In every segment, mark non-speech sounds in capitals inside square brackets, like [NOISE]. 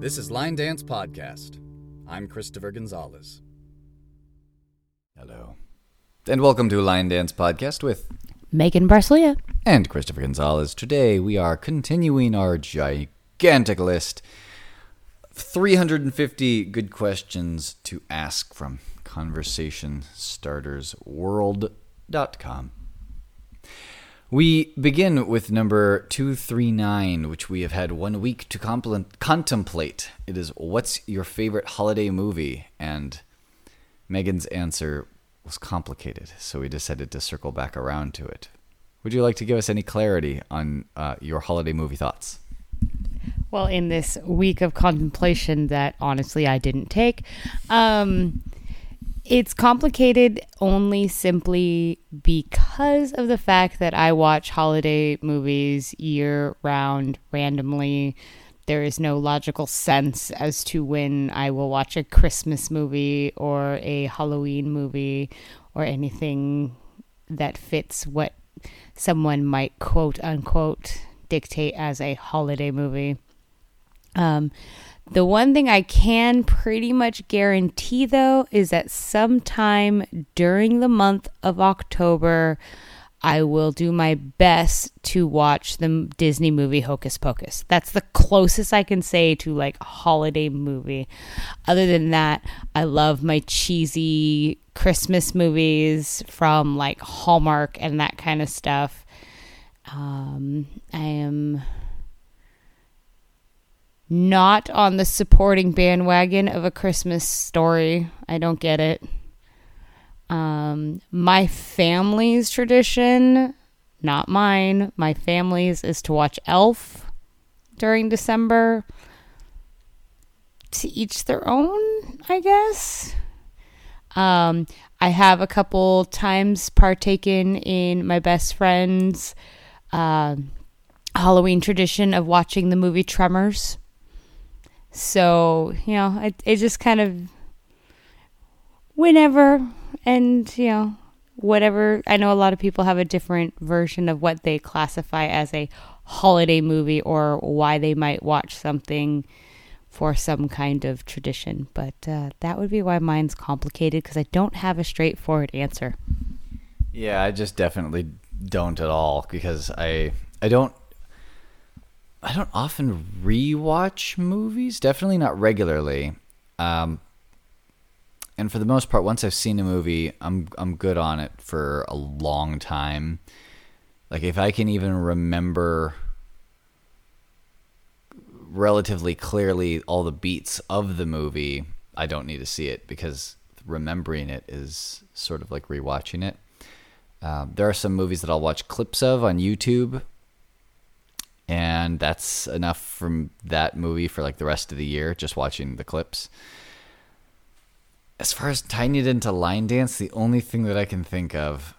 This is Line Dance Podcast. I'm Christopher Gonzalez. Hello. And welcome to Line Dance Podcast with Megan Barcelia. and Christopher Gonzalez. Today we are continuing our gigantic list 350 good questions to ask from conversationstartersworld.com. We begin with number 239, which we have had one week to contemplate. It is What's your favorite holiday movie? And Megan's answer was complicated, so we decided to circle back around to it. Would you like to give us any clarity on uh, your holiday movie thoughts? Well, in this week of contemplation that honestly I didn't take, um, it's complicated only simply because of the fact that I watch holiday movies year round randomly. There is no logical sense as to when I will watch a Christmas movie or a Halloween movie or anything that fits what someone might quote unquote dictate as a holiday movie. Um, the one thing I can pretty much guarantee, though, is that sometime during the month of October, I will do my best to watch the Disney movie Hocus Pocus. That's the closest I can say to like a holiday movie. Other than that, I love my cheesy Christmas movies from like Hallmark and that kind of stuff. Um, I am not on the supporting bandwagon of a Christmas story. I don't get it. Um, my family's tradition, not mine, my family's is to watch Elf during December. To each their own, I guess. Um, I have a couple times partaken in my best friend's uh, Halloween tradition of watching the movie Tremors. So, you know, it, it just kind of whenever and, you know, whatever. I know a lot of people have a different version of what they classify as a holiday movie or why they might watch something for some kind of tradition. But uh, that would be why mine's complicated because I don't have a straightforward answer. Yeah, I just definitely don't at all because I I don't I don't often rewatch movies. Definitely not regularly. Um, and for the most part, once I've seen a movie, I'm I'm good on it for a long time. Like if I can even remember relatively clearly all the beats of the movie, I don't need to see it because remembering it is sort of like rewatching it. Um, there are some movies that I'll watch clips of on YouTube, and that's enough from that movie for like the rest of the year, just watching the clips. As far as tying it into line dance, the only thing that I can think of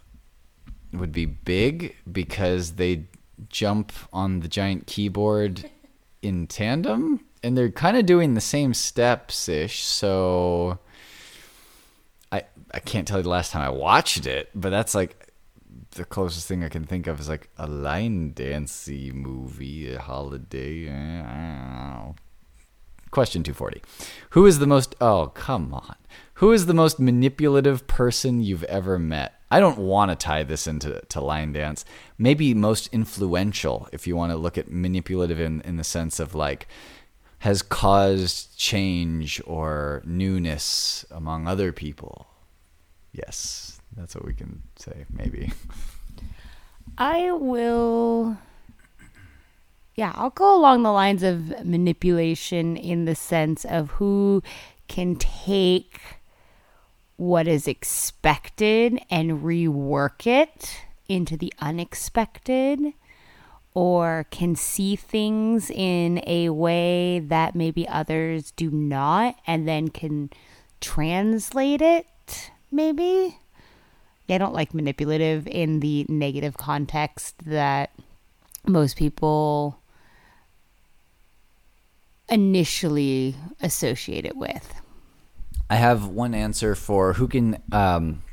would be big because they jump on the giant keyboard in tandem and they're kind of doing the same steps ish. So I I can't tell you the last time I watched it, but that's like the closest thing I can think of is like a line dancey movie, a holiday. Eh, question 240. Who is the most Oh, come on. Who is the most manipulative person you've ever met? I don't want to tie this into to line dance. Maybe most influential if you want to look at manipulative in in the sense of like has caused change or newness among other people. Yes, that's what we can say maybe. I will. Yeah, I'll go along the lines of manipulation in the sense of who can take what is expected and rework it into the unexpected or can see things in a way that maybe others do not and then can translate it maybe I don't like manipulative in the negative context that most people initially associate it with. I have one answer for who can um,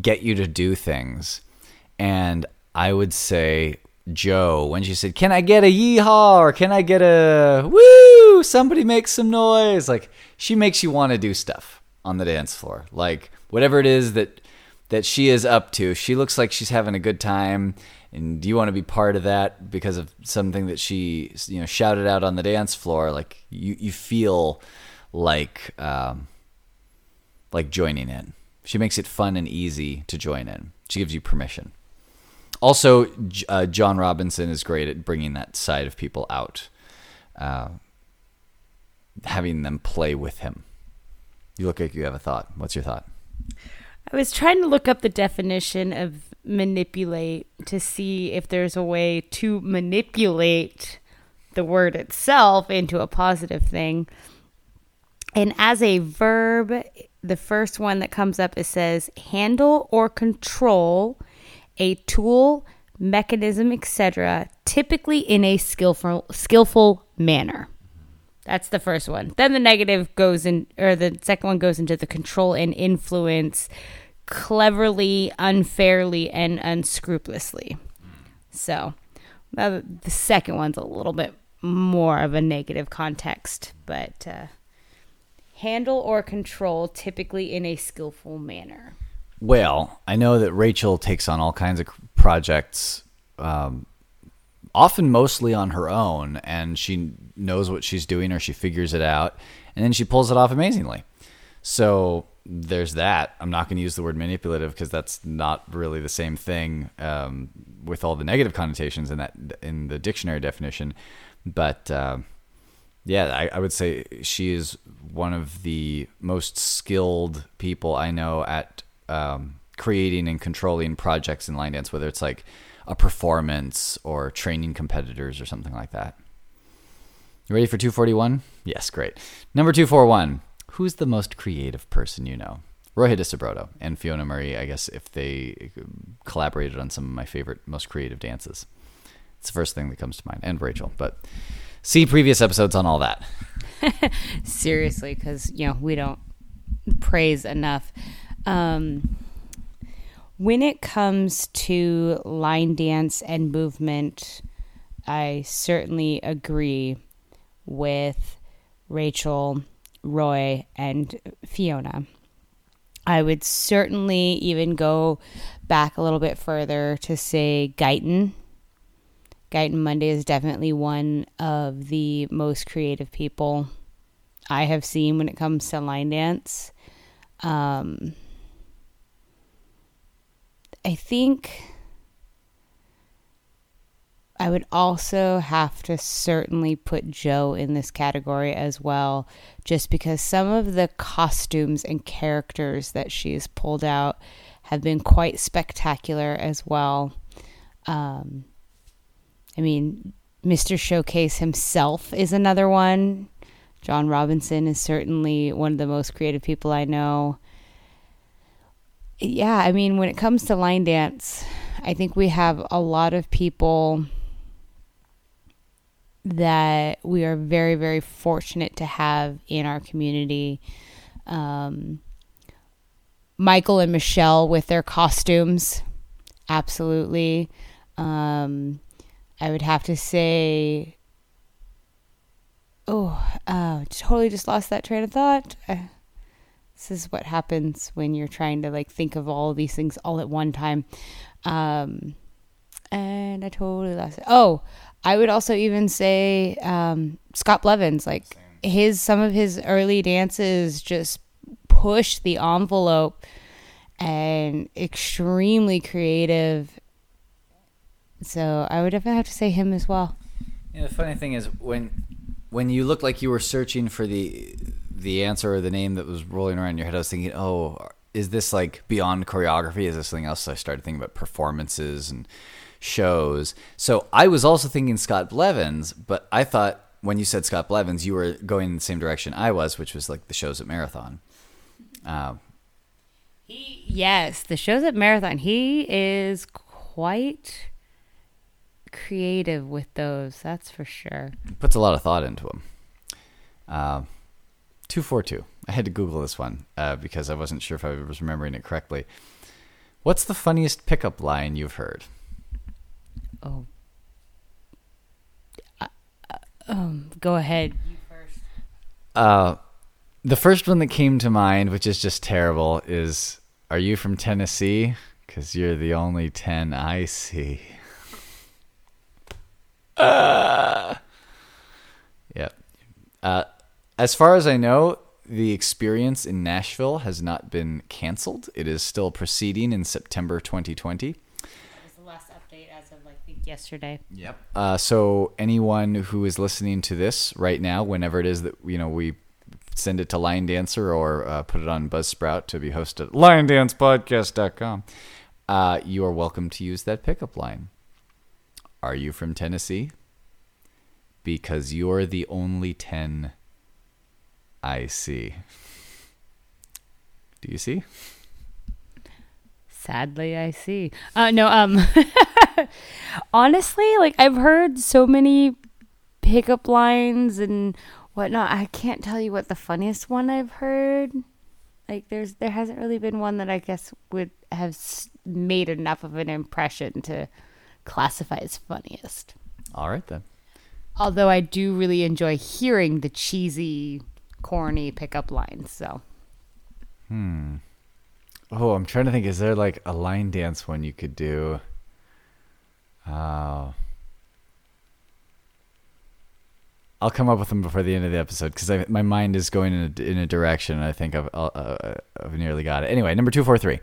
get you to do things. And I would say Joe when she said, "Can I get a yeehaw or can I get a woo?" somebody make some noise. Like she makes you want to do stuff on the dance floor. Like whatever it is that that she is up to. She looks like she's having a good time and do you want to be part of that because of something that she you know shouted out on the dance floor like you you feel like um, like joining in. She makes it fun and easy to join in. She gives you permission. Also, uh, John Robinson is great at bringing that side of people out, uh, having them play with him. You look like you have a thought. What's your thought? I was trying to look up the definition of manipulate to see if there's a way to manipulate the word itself into a positive thing. And as a verb, the first one that comes up it says handle or control a tool, mechanism, etc., typically in a skillful skillful manner. That's the first one. Then the negative goes in or the second one goes into the control and influence cleverly, unfairly and unscrupulously. So, the second one's a little bit more of a negative context, but uh, handle or control typically in a skillful manner. Well, I know that Rachel takes on all kinds of projects, um, often mostly on her own, and she knows what she's doing or she figures it out, and then she pulls it off amazingly. So there's that. I'm not going to use the word manipulative because that's not really the same thing um, with all the negative connotations in that in the dictionary definition. But uh, yeah, I, I, would say she is one of the most skilled people I know at um, creating and controlling projects in line dance, whether it's like a performance or training competitors or something like that. You ready for 241? Yes, great. Number 241. Who's the most creative person you know? Roy Hadisubroto and Fiona Murray, I guess, if they collaborated on some of my favorite, most creative dances. It's the first thing that comes to mind. And Rachel. But see previous episodes on all that. [LAUGHS] Seriously, because you know we don't praise enough. Um, when it comes to line dance and movement, I certainly agree with Rachel, Roy, and Fiona. I would certainly even go back a little bit further to say Guyton Guyton Mundy is definitely one of the most creative people I have seen when it comes to line dance. Um, I think I would also have to certainly put Joe in this category as well, just because some of the costumes and characters that she's pulled out have been quite spectacular as well. Um, I mean, Mr. Showcase himself is another one. John Robinson is certainly one of the most creative people I know. Yeah, I mean, when it comes to line dance, I think we have a lot of people that we are very, very fortunate to have in our community. Um, Michael and Michelle with their costumes, absolutely. Um, I would have to say, oh, uh, totally just lost that train of thought. Uh, this is what happens when you're trying to like think of all of these things all at one time. Um, and I totally lost it. Oh, I would also even say um, Scott Blevins, like his some of his early dances just push the envelope and extremely creative so I would definitely have to say him as well. Yeah, the funny thing is when when you look like you were searching for the the answer or the name that was rolling around in your head, I was thinking, oh, is this like beyond choreography? Is this something else? So I started thinking about performances and shows. So I was also thinking Scott Blevins, but I thought when you said Scott Blevins, you were going in the same direction I was, which was like the shows at Marathon. Uh, he, yes, the shows at Marathon. He is quite creative with those, that's for sure. Puts a lot of thought into them. Uh, 242. I had to Google this one uh, because I wasn't sure if I was remembering it correctly. What's the funniest pickup line you've heard? Oh. Uh, um, go ahead. You Uh, the first one that came to mind, which is just terrible, is Are you from Tennessee? Because you're the only 10 I see. Uh, [LAUGHS] yep. Uh, as far as I know, the experience in Nashville has not been canceled. It is still proceeding in September 2020. The last update as of like yesterday. Yep. Uh, so anyone who is listening to this right now, whenever it is that you know we send it to Line Dancer or uh, put it on Buzzsprout to be hosted at linedancepodcast.com, uh, you are welcome to use that pickup line. Are you from Tennessee? Because you're the only 10 I see. Do you see? Sadly, I see. Uh, no, um, [LAUGHS] honestly, like I've heard so many pickup lines and whatnot. I can't tell you what the funniest one I've heard. Like, there's there hasn't really been one that I guess would have made enough of an impression to classify as funniest. All right then. Although I do really enjoy hearing the cheesy, corny pickup lines. So hmm. Oh, I'm trying to think. Is there like a line dance one you could do? Oh. I'll come up with them before the end of the episode because my mind is going in a, in a direction. I think I've, I'll- uh, I've nearly got it. Anyway, number 243.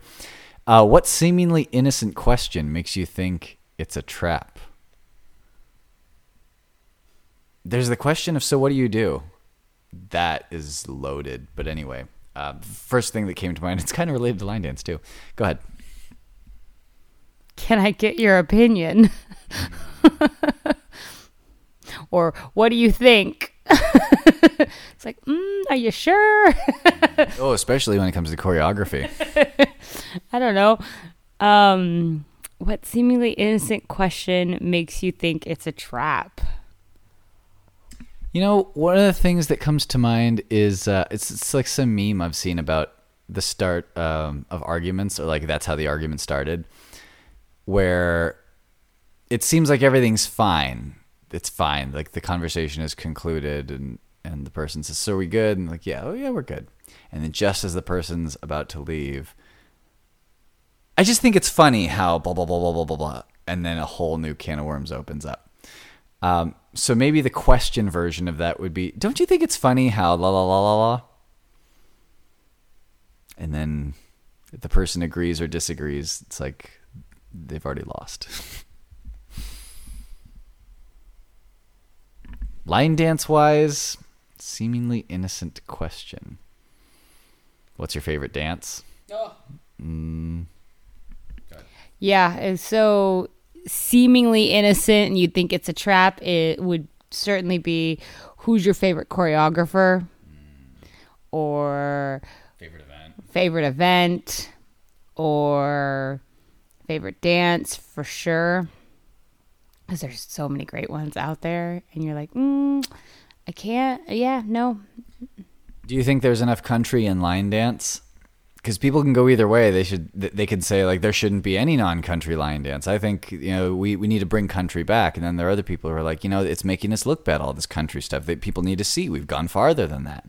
Uh, what seemingly innocent question makes you think it's a trap? There's the question of, so what do you do? That is loaded. But anyway, uh, first thing that came to mind, [LAUGHS] it's kind of related to line dance too. Go ahead. can I get your opinion? [LAUGHS] or what do you think? [LAUGHS] it's like, mm, are you sure? Oh, especially when it comes to choreography. I don't know. Um, what seemingly innocent question makes you think it's a trap? You know, one of the things that comes to mind is uh, it's it's like some meme I've seen about the start um, of arguments, or like that's how the argument started, where it seems like everything's fine. It's fine. Like the conversation is concluded, and and the person says, "So are we good?" And like, "Yeah, oh yeah, we're good." And then just as the person's about to leave, I just think it's funny how blah blah blah blah blah blah blah, and then a whole new can of worms opens up. Um, so maybe the question version of that would be, don't you think it's funny how la la la la la? And then if the person agrees or disagrees, it's like they've already lost. [LAUGHS] Line dance wise, seemingly innocent question. What's your favorite dance? Yeah, and so seemingly innocent, and you'd think it's a trap. It would certainly be who's your favorite choreographer, or Favorite event? favorite event, or favorite dance for sure. Because there's so many great ones out there, and you're like, mm, I can't. Yeah, no, Do you think there's enough country in line dance? Because people can go either way. They should. They could say like there shouldn't be any non-country line dance. I think you know we, we need to bring country back. And then there are other people who are like you know it's making us look bad. All this country stuff that people need to see. We've gone farther than that.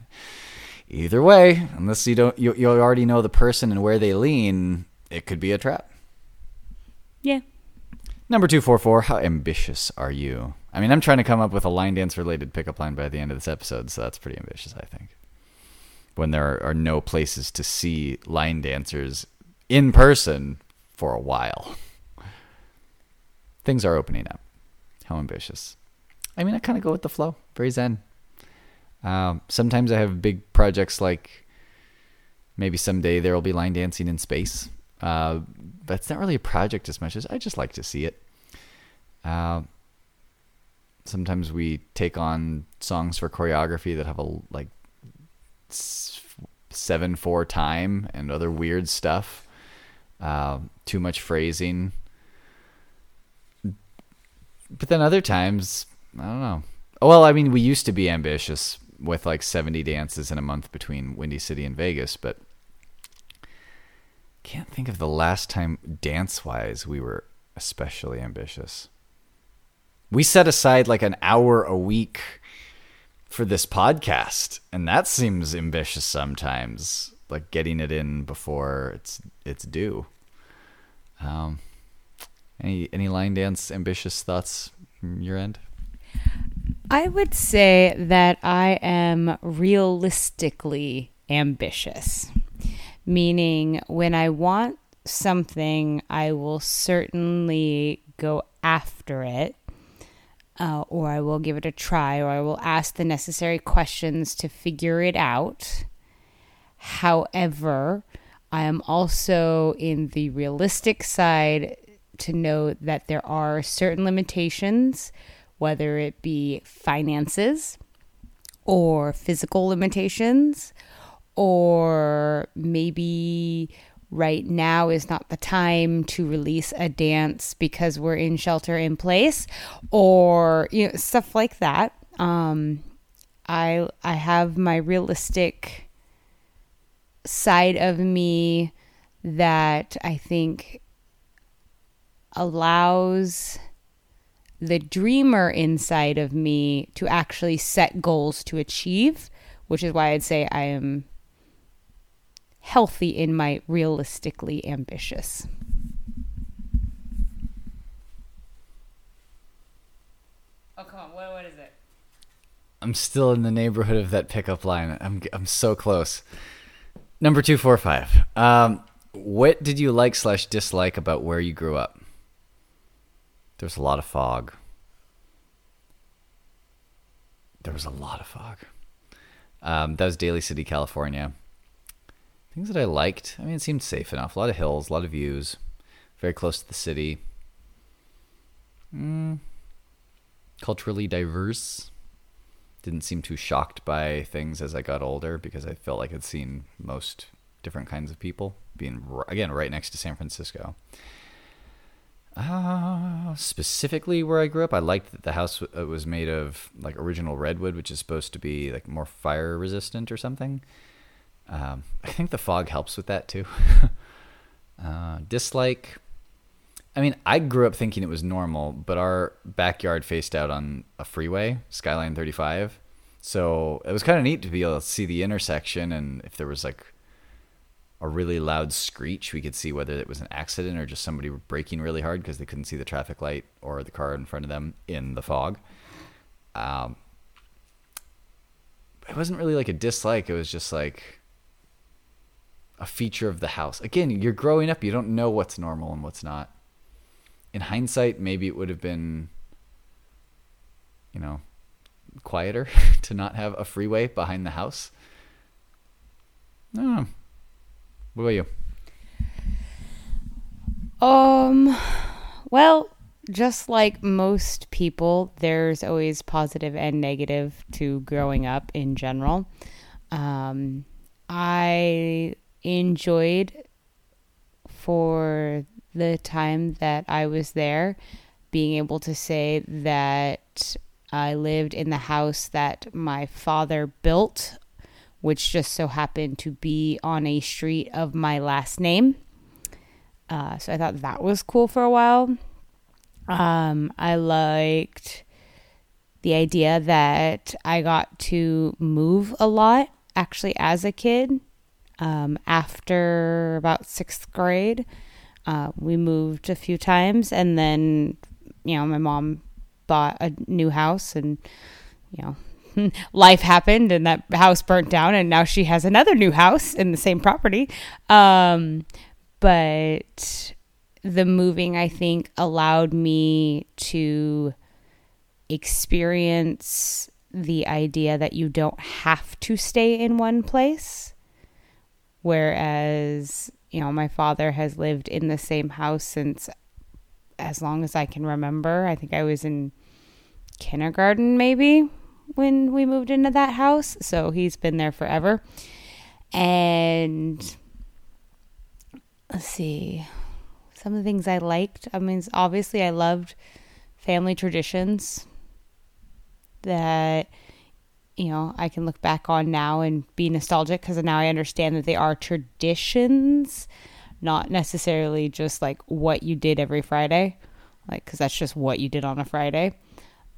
Either way, unless you don't you, you already know the person and where they lean, it could be a trap. yeah. Number 244, how ambitious are you? I mean, I'm trying to come up with a line dance related pickup line by the end of this episode, so that's pretty ambitious, I think. When there are, no places to see line dancers in person for a while, things are opening up. How ambitious. I mean, I kind of go with the flow, very zen. Um, sometimes I have big projects like maybe someday there will be line dancing in space. Uh, but it's not really a project as much as I just like to see it. Uh, sometimes we take on songs for choreography that have a like seven four time and other weird stuff. Uh, too much phrasing. But then other times, I don't know. Well, I mean, we used to be ambitious with like 70 dances in a month between Windy City and Vegas, but can't think of the last time dance wise we were especially ambitious. We set aside like an hour a week for this podcast, and that seems ambitious sometimes. Like getting it in before it's it's due. Um, any any line dance ambitious thoughts from your end? I would say that I am realistically ambitious, meaning when I want something, I will certainly go after it uh, or I will give it a try, or I will ask the necessary questions to figure it out. However, I am also in the realistic side to know that there are certain limitations, whether it be finances or physical limitations, or maybe right now is not the time to release a dance because we're in shelter in place or you know stuff like that. Um i i have my realistic side of me that i think allows the dreamer inside of me to actually set goals to achieve which is why i'd say i am healthy in my realistically ambitious. Oh come on, what what is it? I'm still in the neighborhood of that pickup line. I'm I'm so close. Number two four five. Um, what did you like slash dislike about where you grew up? There's a lot of fog. There was a lot of fog. Um, that was Daly City, California. Things that I liked. I mean, it seemed safe enough. A lot of hills, a lot of views. Very close to the city. Mm. Culturally diverse. Didn't seem too shocked by things as I got older because I felt like I'd seen most different kinds of people. Being again right next to San Francisco. Uh, specifically where I grew up, I liked that the house was made of like original redwood, which is supposed to be like more fire resistant or something. Um, I think the fog helps with that too. [LAUGHS] uh, dislike. I mean, I grew up thinking it was normal, but our backyard faced out on a freeway, Skyline 35. So it was kind of neat to be able to see the intersection, and if there was like a really loud screech, we could see whether it was an accident or just somebody braking really hard because they couldn't see the traffic light or the car in front of them in the fog. Um, it wasn't really like a dislike. It was just like a feature of the house. Again, you're growing up, you don't know what's normal and what's not. In hindsight, maybe it would have been, you know, quieter [LAUGHS] to not have a freeway behind the house. No. What about you? Um, well, just like most people, there's always positive and negative to growing up in general. Um, I enjoyed for the time that I was there being able to say that I lived in the house that my father built, which just so happened to be on a street of my last name. Uh, so I thought that was cool for a while. Um, I liked the idea that I got to move a lot actually as a kid um, after about sixth grade. Uh, we moved a few times, and then, you know, my mom bought a new house, and, you know, [LAUGHS] life happened, and that house burnt down, and now she has another new house in the same property. Um, but the moving, I think, allowed me to experience the idea that you don't have to stay in one place Whereas, you know, my father has lived in the same house since as long as I can remember. I think I was in kindergarten maybe when we moved into that house. So he's been there forever. And let's see. Some of the things I liked. I mean, obviously, I loved family traditions that you know, I can look back on now and be nostalgic because now I understand that they are traditions, not necessarily just like what you did every Friday, like because that's just what you did on a Friday.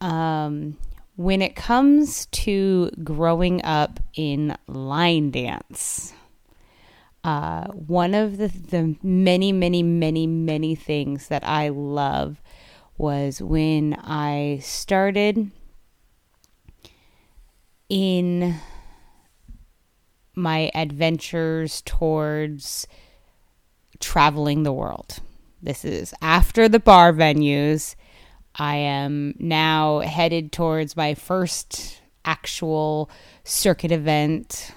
Um, when it comes to growing up in line dance, uh, one of the, the many, many, many, many things that I love was when I started in my adventures towards traveling the world. This is after the bar venues. I am now headed towards my first actual circuit event.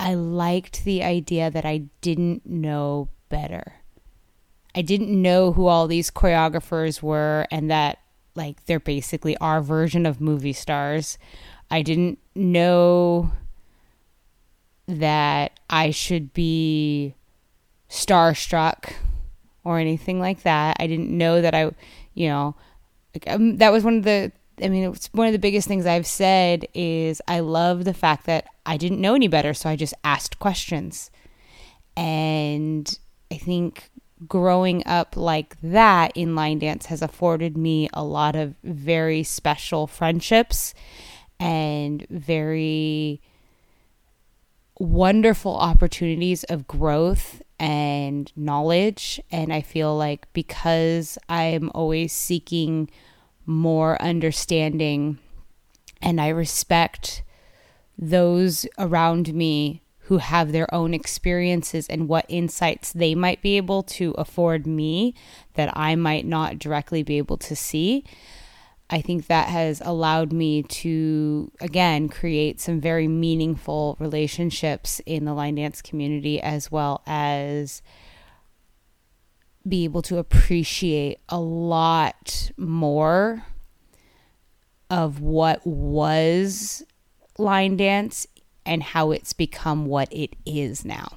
I liked the idea that I didn't know better. I didn't know who all these choreographers were and that like they're basically our version of movie stars. I didn't know that I should be starstruck or anything like that. I didn't know that I, you know, like, um, that was one of the. I mean, it's one of the biggest things I've said is I love the fact that I didn't know any better, so I just asked questions, and I think growing up like that in line dance has afforded me a lot of very special friendships and very wonderful opportunities of growth and knowledge. And I feel like because I'm always seeking more understanding and I respect those around me who have their own experiences and what insights they might be able to afford me that I might not directly be able to see. I think that has allowed me to, again, create some very meaningful relationships in the line dance community, as well as be able to appreciate a lot more of what was line dance and how it's become what it is now.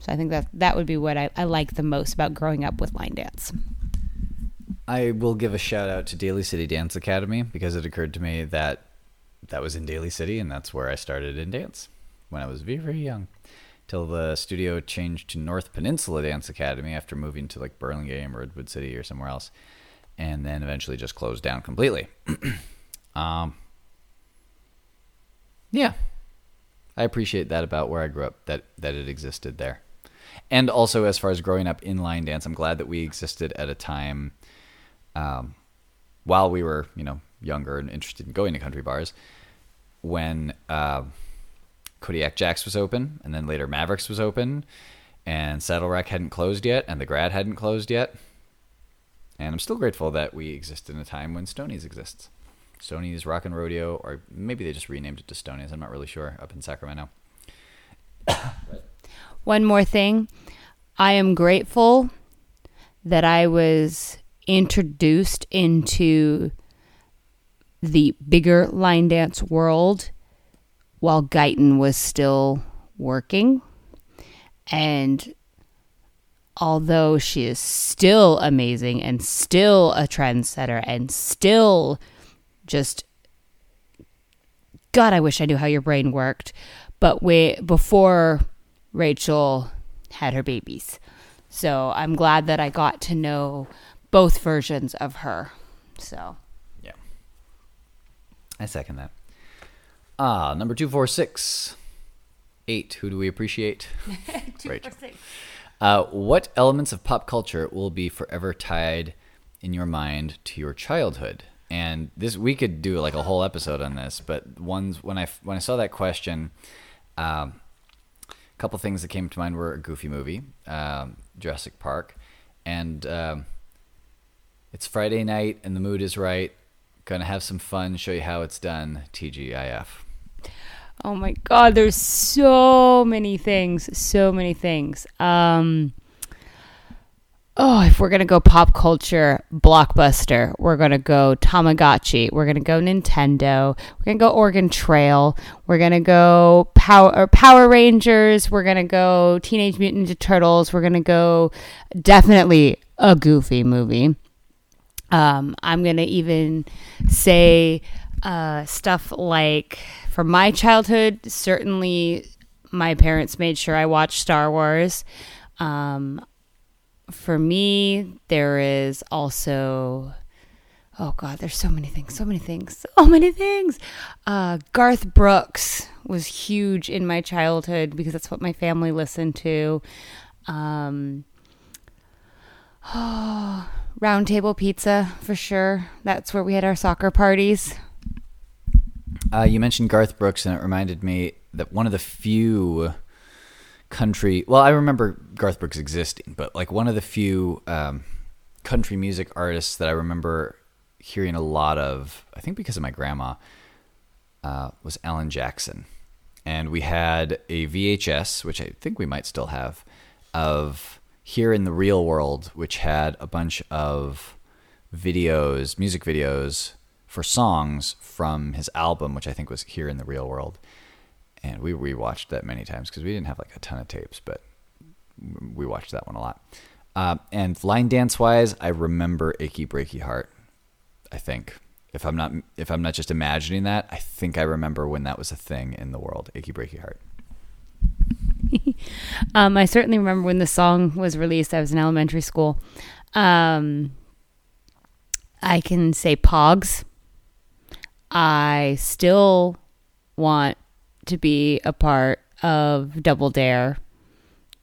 So I think that that would be what I, I like the most about growing up with line dance. I will give a shout out to Daly City Dance Academy because it occurred to me that that was in Daly City and that's where I started in dance when I was very, very young. Till the studio changed to North Peninsula Dance Academy after moving to like Burlingame or Redwood City or somewhere else, and then eventually just closed down completely. [CLEARS THROAT] um, yeah, I appreciate that about where I grew up that that it existed there, and also as far as growing up in line dance, I'm glad that we existed at a time um, while we were, you know, younger and interested in going to country bars, when uh, Kodiak Jacks was open, and then later Mavericks was open, and Saddle Rack hadn't closed yet, and the Grad hadn't closed yet. And I'm still grateful that we exist in a time when Stonies exists. Stonies Rock and Rodeo, or maybe they just renamed it to Stonies. I'm not really sure. Up in Sacramento. [COUGHS] One more thing, I am grateful that I was introduced into the bigger line dance world while Guyton was still working. And although she is still amazing and still a trendsetter and still just God, I wish I knew how your brain worked. But we before Rachel had her babies. So I'm glad that I got to know both versions of her. So, yeah. I second that. Ah, number 246. Eight. Who do we appreciate? [LAUGHS] Rachel. Uh, what elements of pop culture will be forever tied in your mind to your childhood? And this we could do like a whole episode on this, but ones when I when I saw that question, um, a couple things that came to mind were a Goofy movie, um, Jurassic Park, and um, it's Friday night and the mood is right. Gonna have some fun, show you how it's done. TGIF. Oh my god, there's so many things, so many things. Um Oh, if we're going to go pop culture, Blockbuster, we're going to go Tamagotchi, we're going to go Nintendo, we're going to go Oregon Trail, we're going to go Power Power Rangers, we're going to go Teenage Mutant Ninja Turtles, we're going to go definitely a Goofy movie. Um, I'm going to even say uh, stuff like from my childhood, certainly my parents made sure I watched Star Wars. Um, for me, there is also, oh god, there's so many things, so many things, [LAUGHS] so many things. Uh, Garth Brooks was huge in my childhood because that's what my family listened to. Um, oh, [SIGHS] round table pizza for sure. That's where we had our soccer parties. Uh, you mentioned Garth Brooks, and it reminded me that one of the few country. Well, I remember Garth Brooks existing, but like one of the few um, country music artists that I remember hearing a lot of, I think because of my grandma, uh, was Alan Jackson. And we had a VHS, which I think we might still have, of Here in the Real World, which had a bunch of videos, music videos for songs from his album, which I think was Here in the Real World. And we rewatched that many times because we didn't have like a ton of tapes, but we watched that one a lot. Uh, and line dance wise, I remember "Achy Breaky Heart." I think if I'm not if I'm not just imagining that, I think I remember when that was a thing in the world. "Achy Breaky Heart." [LAUGHS] um, I certainly remember when the song was released. I was in elementary school. Um, I can say Pogs. I still want to be a part of Double Dare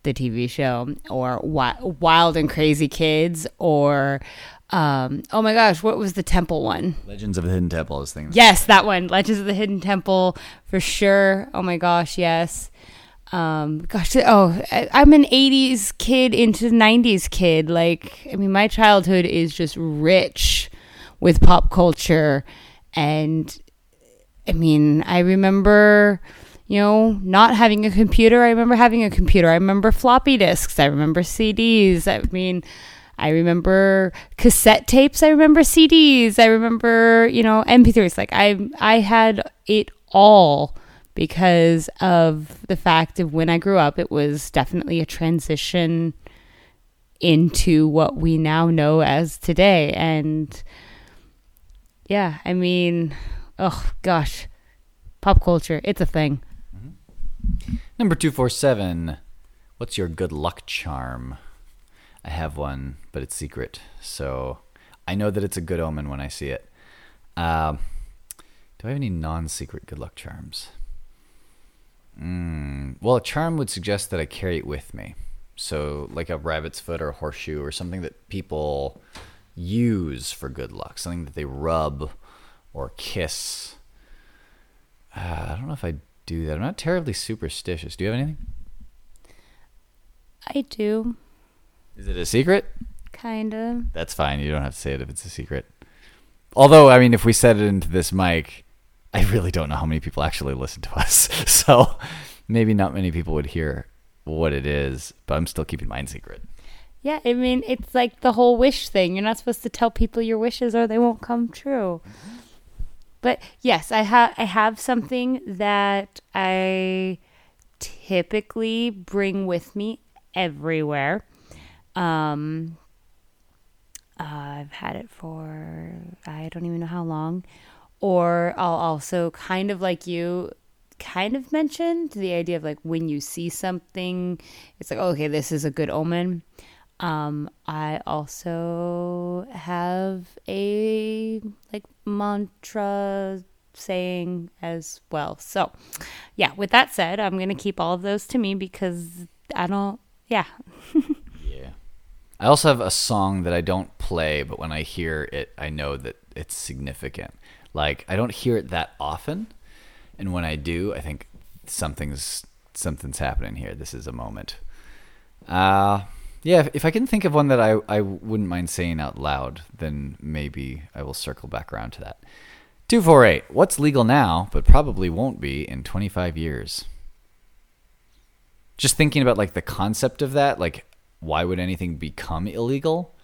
the TV show, or Wild and Crazy Kids, or um, oh my gosh, what was the temple one? Legends of the Hidden Temple. is thing. Yes, that one. Legends of the Hidden Temple for sure. Oh my gosh, yes. Um, gosh, oh, I, I'm an '80s kid into '90s kid. Like, I mean, my childhood is just rich with pop culture, and I mean, I remember you know, not having a computer. I remember having a computer. I remember floppy disks. I remember CDs. I mean, I remember cassette tapes. I remember CDs. I remember, you know, MP3s. Like I I had it all because of the fact of when I grew up, it was definitely a transition into what we now know as today. And yeah, I mean, oh gosh, pop culture, it's a thing. Number 247. What's your good luck charm? I have one, but it's secret. So I know that it's a good omen when I see it. Um, do I have any non secret good luck charms? Mm, well, a charm would suggest that I carry it with me. So, like a rabbit's foot or a horseshoe or something that people use for good luck, something that they rub or kiss. Uh, I don't know if I do that. I'm not terribly superstitious. Do you have anything? I do. Is it a secret? Kind of. That's fine. You don't have to say it if it's a secret. Although, I mean, if we set it into this mic, I really don't know how many people actually listen to [LAUGHS] us. So maybe not many people would hear what it is, but I'm still keeping mine secret. Yeah, I mean, it's like the whole wish thing. You're not supposed to tell people your wishes or they won't come true. Mm-hmm. But yes, I have I have something that I typically bring with me everywhere. Um, uh, I've had it for I don't even know how long. Or I'll also kind of like you kind of mentioned the idea of like when you see something, it's like, okay, this is a good omen. Um, I also have a like mantra saying as well. So, yeah, with that said, I'm going to keep all of those to me because I don't, yeah. [LAUGHS] yeah. I also have a song that I don't play, but when I hear it, I know that it's significant. Like, I don't hear it that often. And when I do, I think something's something's happening here. This is a moment. Uh yeah, if I can think of one that I, I wouldn't mind saying out loud, then maybe I will circle back around to that. 248. What's legal now, but probably won't be in 25 years? Just thinking about like the concept of that, like why would anything become illegal?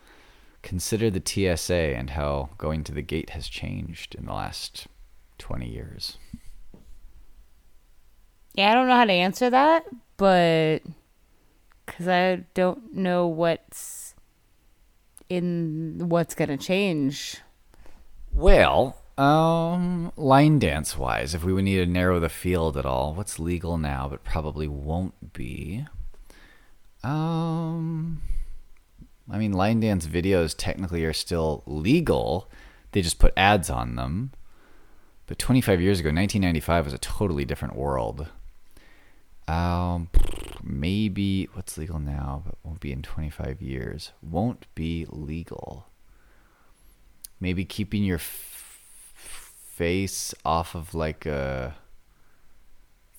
Consider the TSA and how going to the gate has changed in the last 20 years. Yeah, I don't know how to answer that, but because I don't know what's in what's going to change. Well, um, line dance wise, if we would need to narrow the field at all, what's legal now but probably won't be? Um, I mean, line dance videos technically are still legal, they just put ads on them. But 25 years ago, 1995 was a totally different world. Um, maybe what's legal now, but won't be in 25 years. Won't be legal. Maybe keeping your f- face off of like a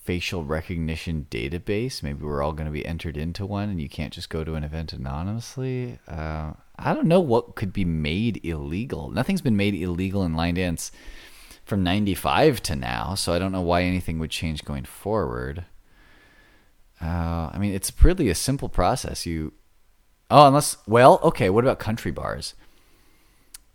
facial recognition database. Maybe we're all going to be entered into one, and you can't just go to an event anonymously. Uh, I don't know what could be made illegal. Nothing's been made illegal in line dance from 95 to now, so I don't know why anything would change going forward. Uh, I mean, it's really a simple process. You, oh, unless, well, okay. What about country bars?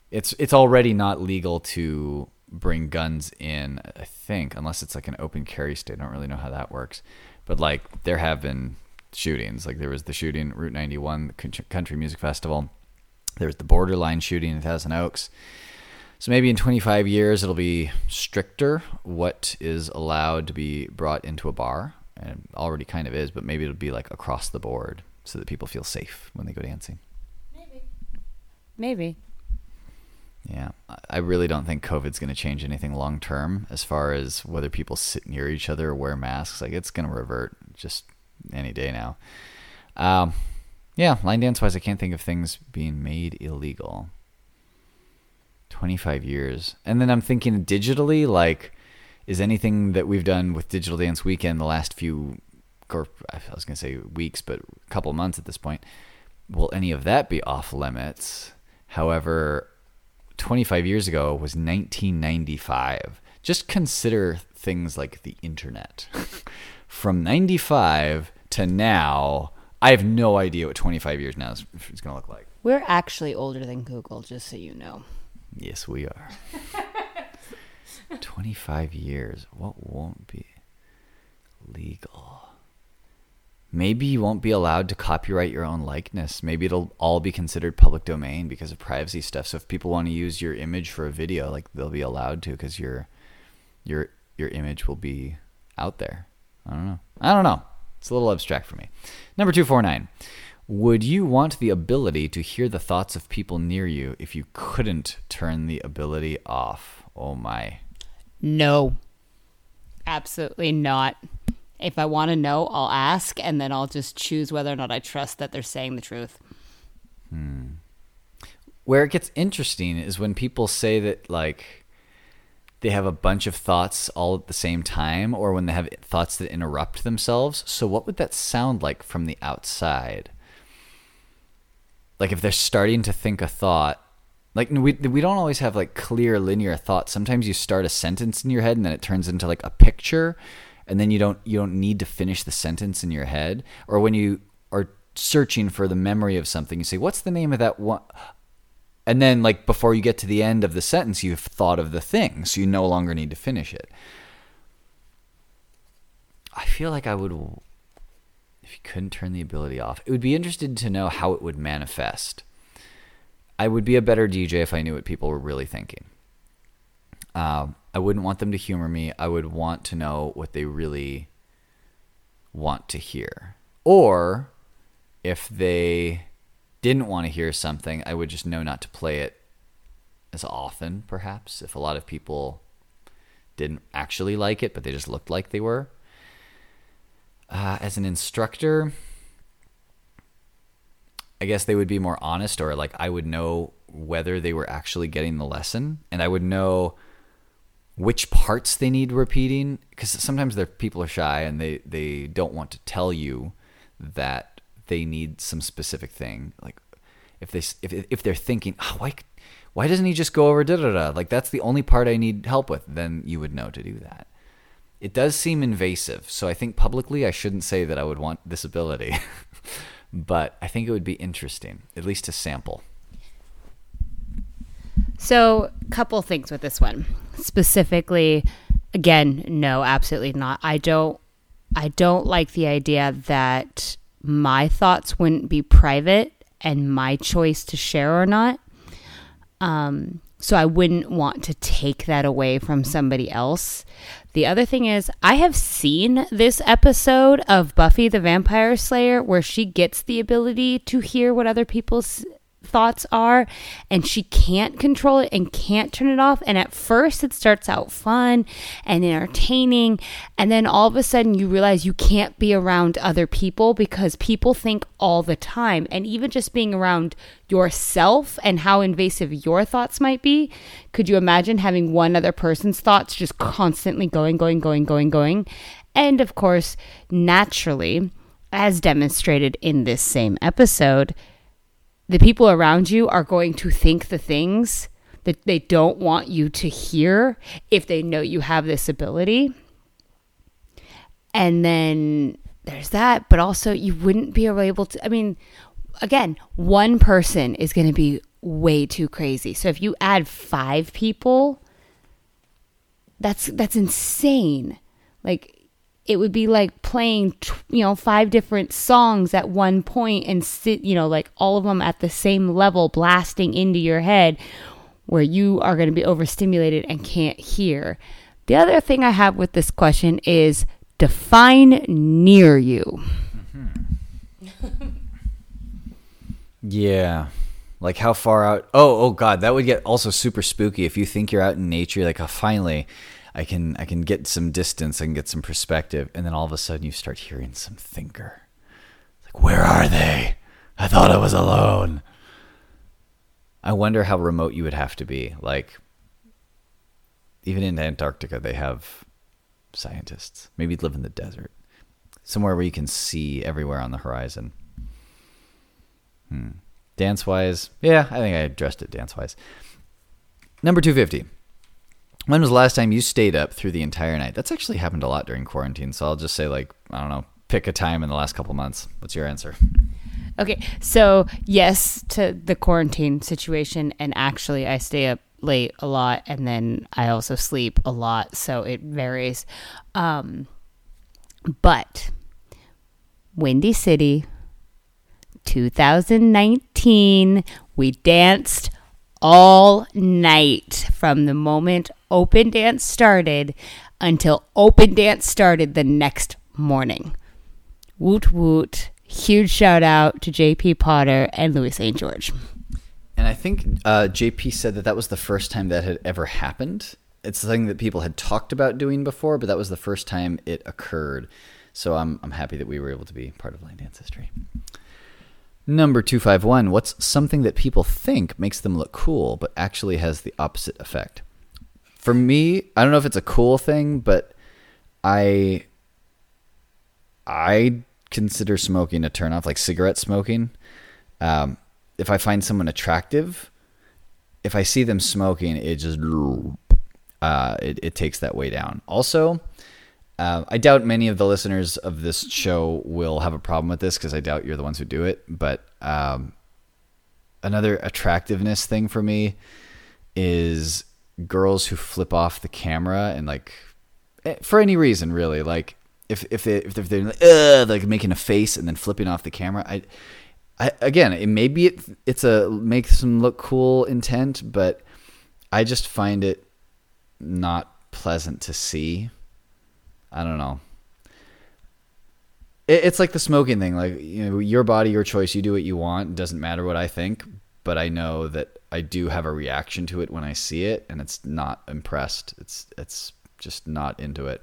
It's it's already not legal to bring guns in. I think, unless it's like an open carry state. I don't really know how that works, but like there have been shootings. Like there was the shooting Route 91 Country Music Festival. There was the borderline shooting in Thousand Oaks. So maybe in 25 years it'll be stricter what is allowed to be brought into a bar and already kind of is, but maybe it'll be like across the board so that people feel safe when they go dancing. Maybe. Maybe. Yeah, I really don't think COVID's going to change anything long term as far as whether people sit near each other or wear masks. Like it's going to revert just any day now. Um, yeah, line dance wise, I can't think of things being made illegal. 25 years. And then I'm thinking digitally, like is anything that we've done with Digital Dance Weekend the last few, or I was going to say weeks, but a couple months at this point, will any of that be off limits? However, 25 years ago was 1995. Just consider things like the internet. [LAUGHS] From 95 to now, I have no idea what 25 years now is, is going to look like. We're actually older than Google, just so you know. Yes, we are. [LAUGHS] 25 years. What won't be legal? Maybe you won't be allowed to copyright your own likeness. Maybe it'll all be considered public domain because of privacy stuff. So if people want to use your image for a video, like they'll be allowed to because your your your image will be out there. I don't know. I don't know. It's a little abstract for me. Number 249. Would you want the ability to hear the thoughts of people near you if you couldn't turn the ability off? Oh my. No. Absolutely not. If I want to know, I'll ask and then I'll just choose whether or not I trust that they're saying the truth. Hmm. Where it gets interesting is when people say that, like, they have a bunch of thoughts all at the same time, or when they have thoughts that interrupt themselves. So, what would that sound like from the outside? Like, if they're starting to think a thought like we we don't always have like clear linear thoughts. Sometimes you start a sentence in your head and then it turns into like a picture, and then you don't you don't need to finish the sentence in your head. Or when you are searching for the memory of something, you say, "What's the name of that one?" And then like before you get to the end of the sentence, you've thought of the thing, so you no longer need to finish it. I feel like I would if you couldn't turn the ability off. It would be interested to know how it would manifest I would be a better DJ if I knew what people were really thinking. Um, I wouldn't want them to humor me. I would want to know what they really want to hear. Or if they didn't want to hear something, I would just know not to play it as often, perhaps. If a lot of people didn't actually like it, but they just looked like they were. Uh, as an instructor, I guess they would be more honest, or like I would know whether they were actually getting the lesson, and I would know which parts they need repeating because sometimes their people are shy and they they don't want to tell you that they need some specific thing like if they if if they're thinking oh, why why doesn't he just go over da da da? Like that's the only part I need help with then you would know to do that. It does seem invasive so I think publicly I shouldn't say that I would want this ability [LAUGHS] but I think it would be interesting, at least to sample. So, couple things with this one. Specifically, again, no, absolutely not. I don't I don't like the idea that my thoughts wouldn't be private and my choice to share or not. Um, so I wouldn't want to take that away from somebody else. The other thing is, I have seen this episode of Buffy the Vampire Slayer where she gets the ability to hear what other people thoughts are and she can't control it and can't turn it off. And at first it starts out fun and entertaining. And then all of a sudden you realize you can't be around other people because people think all the time. And even just being around yourself and how invasive your thoughts might be could you imagine having one other person's thoughts just constantly going going going going going? And of course naturally as demonstrated in this same episode the people around you are going to think the things that they don't want you to hear if they know you have this ability. And then there's that, but also you wouldn't be able to. I mean, again, one person is going to be way too crazy. So if you add five people, that's that's insane. Like it would be like playing you know five different songs at one point and sit you know like all of them at the same level blasting into your head where you are going to be overstimulated and can't hear. The other thing i have with this question is define near you. Mm-hmm. [LAUGHS] Yeah. Like how far out oh oh god that would get also super spooky if you think you're out in nature like oh, finally I can I can get some distance, I can get some perspective, and then all of a sudden you start hearing some thinker. Like, where are they? I thought I was alone. I wonder how remote you would have to be. Like, even in Antarctica, they have scientists. Maybe live in the desert, somewhere where you can see everywhere on the horizon. Hmm. Dance wise, yeah, I think I addressed it dance wise. Number 250. When was the last time you stayed up through the entire night? That's actually happened a lot during quarantine. So I'll just say, like, I don't know, pick a time in the last couple months. What's your answer? Okay. So, yes to the quarantine situation. And actually, I stay up late a lot and then I also sleep a lot. So it varies. Um, but Windy City, 2019, we danced all night from the moment open dance started until open dance started the next morning. Woot woot. Huge shout out to JP Potter and Louis St. George. And I think uh, JP said that that was the first time that had ever happened. It's something that people had talked about doing before, but that was the first time it occurred. So I'm, I'm happy that we were able to be part of line dance history. Number 251 What's something that people think makes them look cool, but actually has the opposite effect? For me, I don't know if it's a cool thing, but I I consider smoking a turnoff, like cigarette smoking. Um, if I find someone attractive, if I see them smoking, it just uh, it, it takes that way down. Also, uh, I doubt many of the listeners of this show will have a problem with this because I doubt you're the ones who do it. But um, another attractiveness thing for me is girls who flip off the camera and like eh, for any reason really like if if they if they're like, like making a face and then flipping off the camera I I again it maybe it it's a makes them look cool intent but I just find it not pleasant to see I don't know. It, it's like the smoking thing. Like you know, your body, your choice. You do what you want. It doesn't matter what I think. But I know that I do have a reaction to it when I see it, and it's not impressed. It's it's just not into it.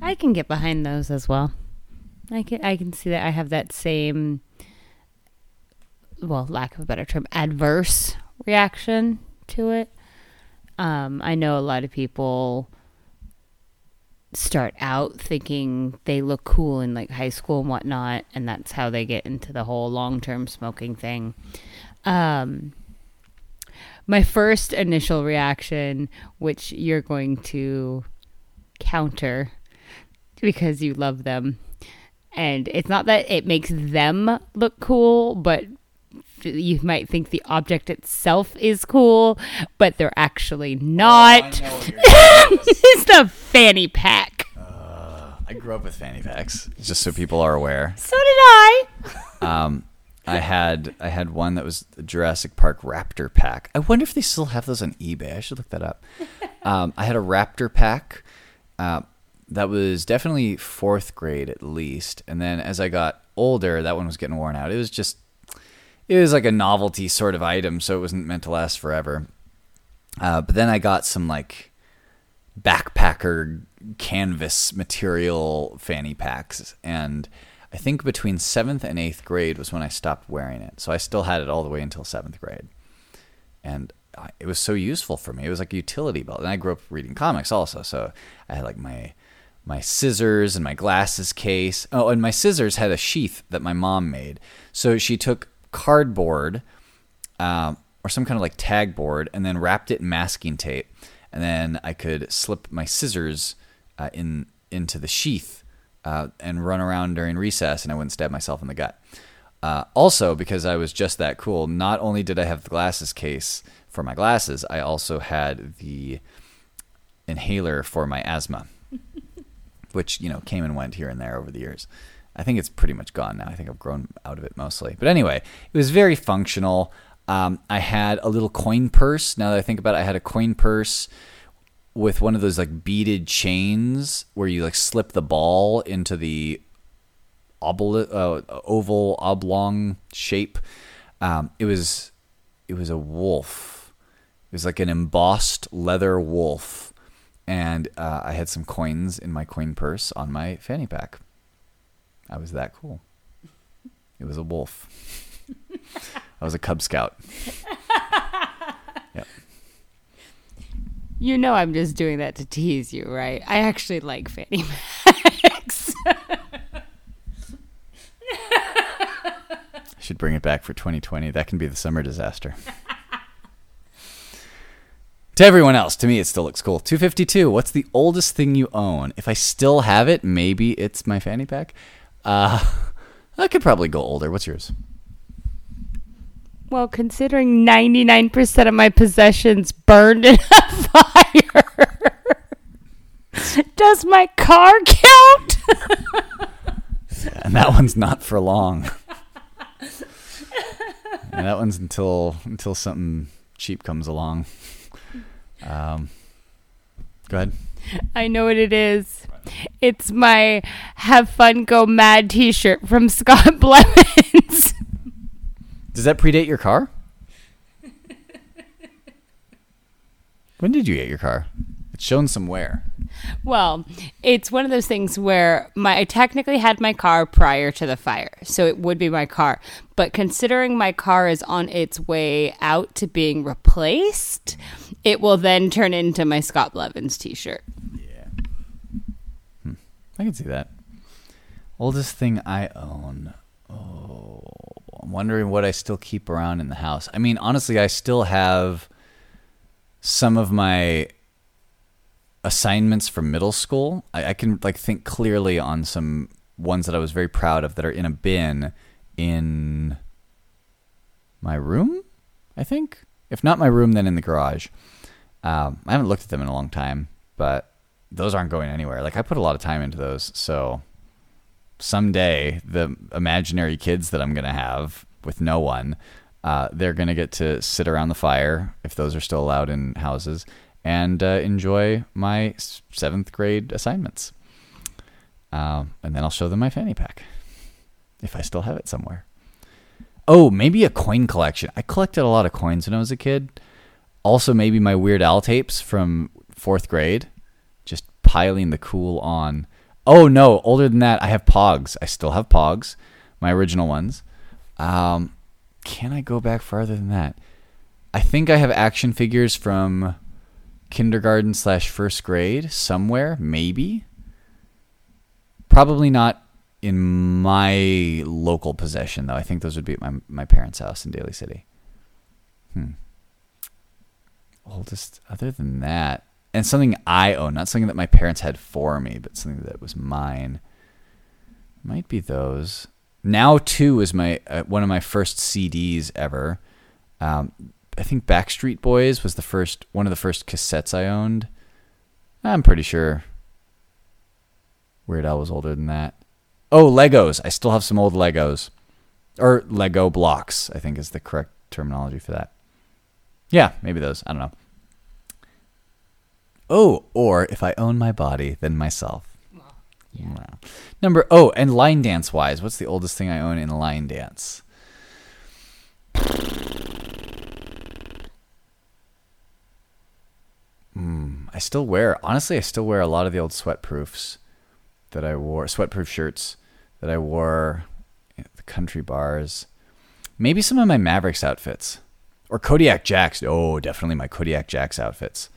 I can get behind those as well. I can I can see that I have that same well, lack of a better term, adverse reaction to it. Um, I know a lot of people start out thinking they look cool in like high school and whatnot, and that's how they get into the whole long term smoking thing. Um, my first initial reaction, which you're going to counter because you love them, and it's not that it makes them look cool, but you might think the object itself is cool, but they're actually not. Oh, [LAUGHS] it's the fanny pack. Uh, I grew up with fanny packs, just so people are aware. So did I. Um, I had I had one that was the Jurassic Park Raptor pack. I wonder if they still have those on eBay. I should look that up. [LAUGHS] Um, I had a Raptor pack. Uh, that was definitely fourth grade at least, and then as I got older, that one was getting worn out. It was just it was like a novelty sort of item, so it wasn't meant to last forever. Uh, but then I got some like backpacker canvas material fanny packs, and I think between seventh and eighth grade was when I stopped wearing it. So I still had it all the way until seventh grade, and it was so useful for me. It was like a utility belt, and I grew up reading comics also, so I had like my my scissors and my glasses case. Oh, and my scissors had a sheath that my mom made. So she took cardboard um, or some kind of like tag board and then wrapped it in masking tape, and then I could slip my scissors uh, in into the sheath uh, and run around during recess, and I wouldn't stab myself in the gut. Uh, also, because I was just that cool, not only did I have the glasses case for my glasses, I also had the inhaler for my asthma, [LAUGHS] which you know came and went here and there over the years. I think it's pretty much gone now. I think I've grown out of it mostly. But anyway, it was very functional. Um, I had a little coin purse. Now that I think about it, I had a coin purse with one of those like beaded chains where you like slip the ball into the obli- uh, oval oblong shape. Um, it was it was a wolf. It was like an embossed leather wolf, and uh, I had some coins in my coin purse on my fanny pack. I was that cool. It was a wolf. [LAUGHS] I was a Cub Scout. [LAUGHS] yep. You know I'm just doing that to tease you, right? I actually like fanny [LAUGHS] packs. I [LAUGHS] should bring it back for 2020. That can be the summer disaster. [LAUGHS] to everyone else, to me, it still looks cool. 252. What's the oldest thing you own? If I still have it, maybe it's my fanny pack. Uh, I could probably go older. What's yours? Well, considering 99% of my possessions burned in a [LAUGHS] fire, does my car count? and that one's not for long. and that one's until until something cheap comes along. Um, go ahead. I know what it is. It's my "Have Fun Go Mad" T-shirt from Scott [LAUGHS] Blevins. Does that predate your car? [LAUGHS] when did you get your car? It's shown some wear. Well, it's one of those things where my I technically had my car prior to the fire, so it would be my car. But considering my car is on its way out to being replaced, it will then turn into my Scott Blevins t-shirt. Yeah. Hmm. I can see that. Oldest thing I own. Oh, I'm wondering what I still keep around in the house. I mean, honestly, I still have some of my assignments from middle school. I, I, can like think clearly on some ones that I was very proud of that are in a bin in my room. I think, if not my room, then in the garage. Um, I haven't looked at them in a long time, but those aren't going anywhere. Like I put a lot of time into those, so someday the imaginary kids that I'm gonna have with no one, uh, they're gonna get to sit around the fire if those are still allowed in houses and uh, enjoy my seventh grade assignments. Um, and then I'll show them my fanny pack if I still have it somewhere. Oh, maybe a coin collection. I collected a lot of coins when I was a kid. Also, maybe my Weird Al tapes from fourth grade. Just piling the cool on. Oh no, older than that, I have Pogs. I still have Pogs, my original ones. Um, can I go back farther than that? I think I have action figures from kindergarten slash first grade somewhere, maybe. Probably not in my local possession, though. I think those would be at my my parents' house in Daly City. Hmm. Oldest, other than that, and something I own, not something that my parents had for me, but something that was mine. Might be those. Now two is my uh, one of my first CDs ever. Um, I think Backstreet Boys was the first one of the first cassettes I owned. I'm pretty sure Weird Al was older than that. Oh, Legos. I still have some old Legos. Or Lego blocks, I think is the correct terminology for that. Yeah, maybe those. I don't know. Oh, or if I own my body, then myself. yeah. Number oh, and line dance wise, what's the oldest thing I own in line dance? Hmm, I still wear honestly I still wear a lot of the old sweatproofs that I wore sweatproof shirts that I wore at the country bars. Maybe some of my Mavericks outfits. Or Kodiak Jacks. Oh, definitely my Kodiak Jacks outfits.